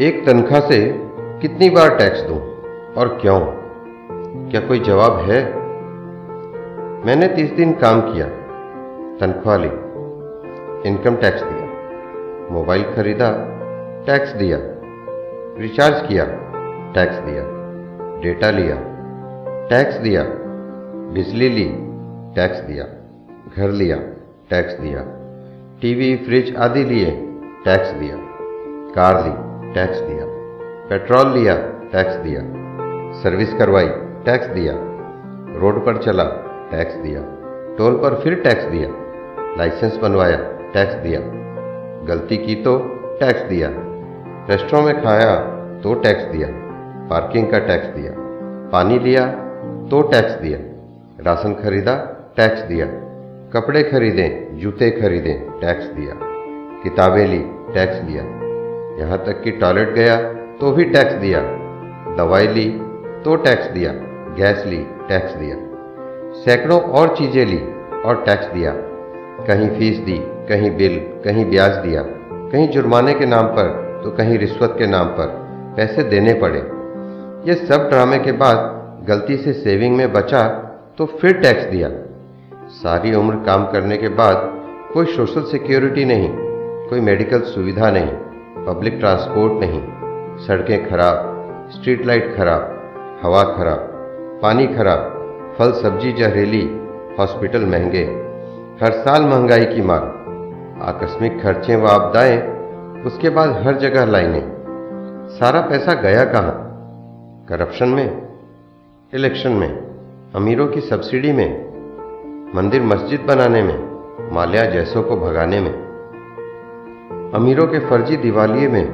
एक तनख्वाह से कितनी बार टैक्स दूँ और क्यों? क्या कोई जवाब है? मैंने तीस दिन काम किया, तनख्वाह ली, इनकम टैक्स दिया, मोबाइल खरीदा, टैक्स दिया, रिचार्ज किया, टैक्स दिया, डेटा लिया, टैक्स दिया, बिजली ली, टैक्स दिया, घर लिया, टैक्स दिया, टीवी, फ्रिज आदि लिए, टैक्स दिया, कार ली। टैक्स दिया पेट्रोल लिया टैक्स दिया सर्विस करवाई टैक्स दिया रोड पर चला टैक्स दिया टोल पर फिर टैक्स दिया लाइसेंस बनवाया टैक्स दिया गलती की तो टैक्स दिया रेस्टोरेंट में खाया तो टैक्स दिया पार्किंग का टैक्स दिया पानी लिया तो टैक्स दिया राशन खरीदा टैक्स दिया कपड़े खरीदें जूते खरीदें टैक्स दिया किताबें ली टैक्स दिया यहाँ तक कि टॉयलेट गया तो भी टैक्स दिया। दवाई ली तो टैक्स दिया। गैस ली, टैक्स दिया। सैकड़ों और चीज़ें ली और टैक्स दिया। कहीं फ़ीस दी, कहीं बिल, कहीं ब्याज दिया। कहीं जुर्माने के नाम पर तो कहीं रिश्वत के नाम पर। पैसे देने पड़े। ये सब ड्रामे के बाद गलती से सेविंग में बचा तो फिर टैक्स दिया। सारी उम्र काम करने के बाद कोई सोशल सिक्योरिटी नहीं, कोई मेडिकल सुविधा नहीं। पब्लिक ट्रांसपोर्ट नहीं। सड़कें खराब, स्ट्रीट लाइट खराब, हवा खराब, पानी खराब, फल, सब्ज़ी, जहरीली, हॉस्पिटल महँगे। हर साल महँगाई की मार आकस्मिक खर्चे व आपदाएँ, उसके बाद हर जगह लाइनें। सारा पैसा गया कहाँ? करप्शन में? इलेक्शन में? अमीरों की सब्सिडी में? मंदिर मस्जिद बनाने में? माल्या जैसों को भगाने में? अमीरों के फर्जी दिवालिये में,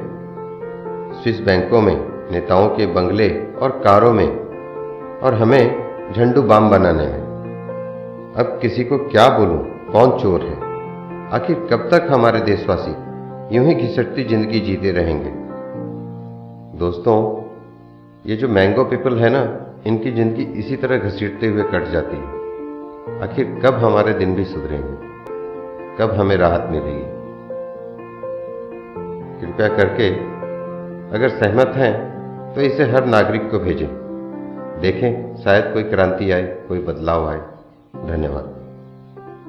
स्विस बैंकों में, नेताओं के बंगले और कारों में, और हमें झंडू बाम बनाने में। अब किसी को क्या बोलूँ? कौन चोर है? आखिर कब तक हमारे देशवासी यूँ ही घिसटती ज़िंदगी जीते रहेंगे? दोस्तों, ये जो मैंगो पीपल है ना, इनकी ज़िंदगी इसी तरह घसीटते हुए कट जाती है। आखिर कब हमारे दिन भी सुधरेंगे? कब हमें राहत मिलेगी? कृपया करके अगर सहमत हैं तो इसे हर नागरिक को भेजें। देखें, शायद कोई क्रांति आए, कोई बदलाव आए। धन्यवाद।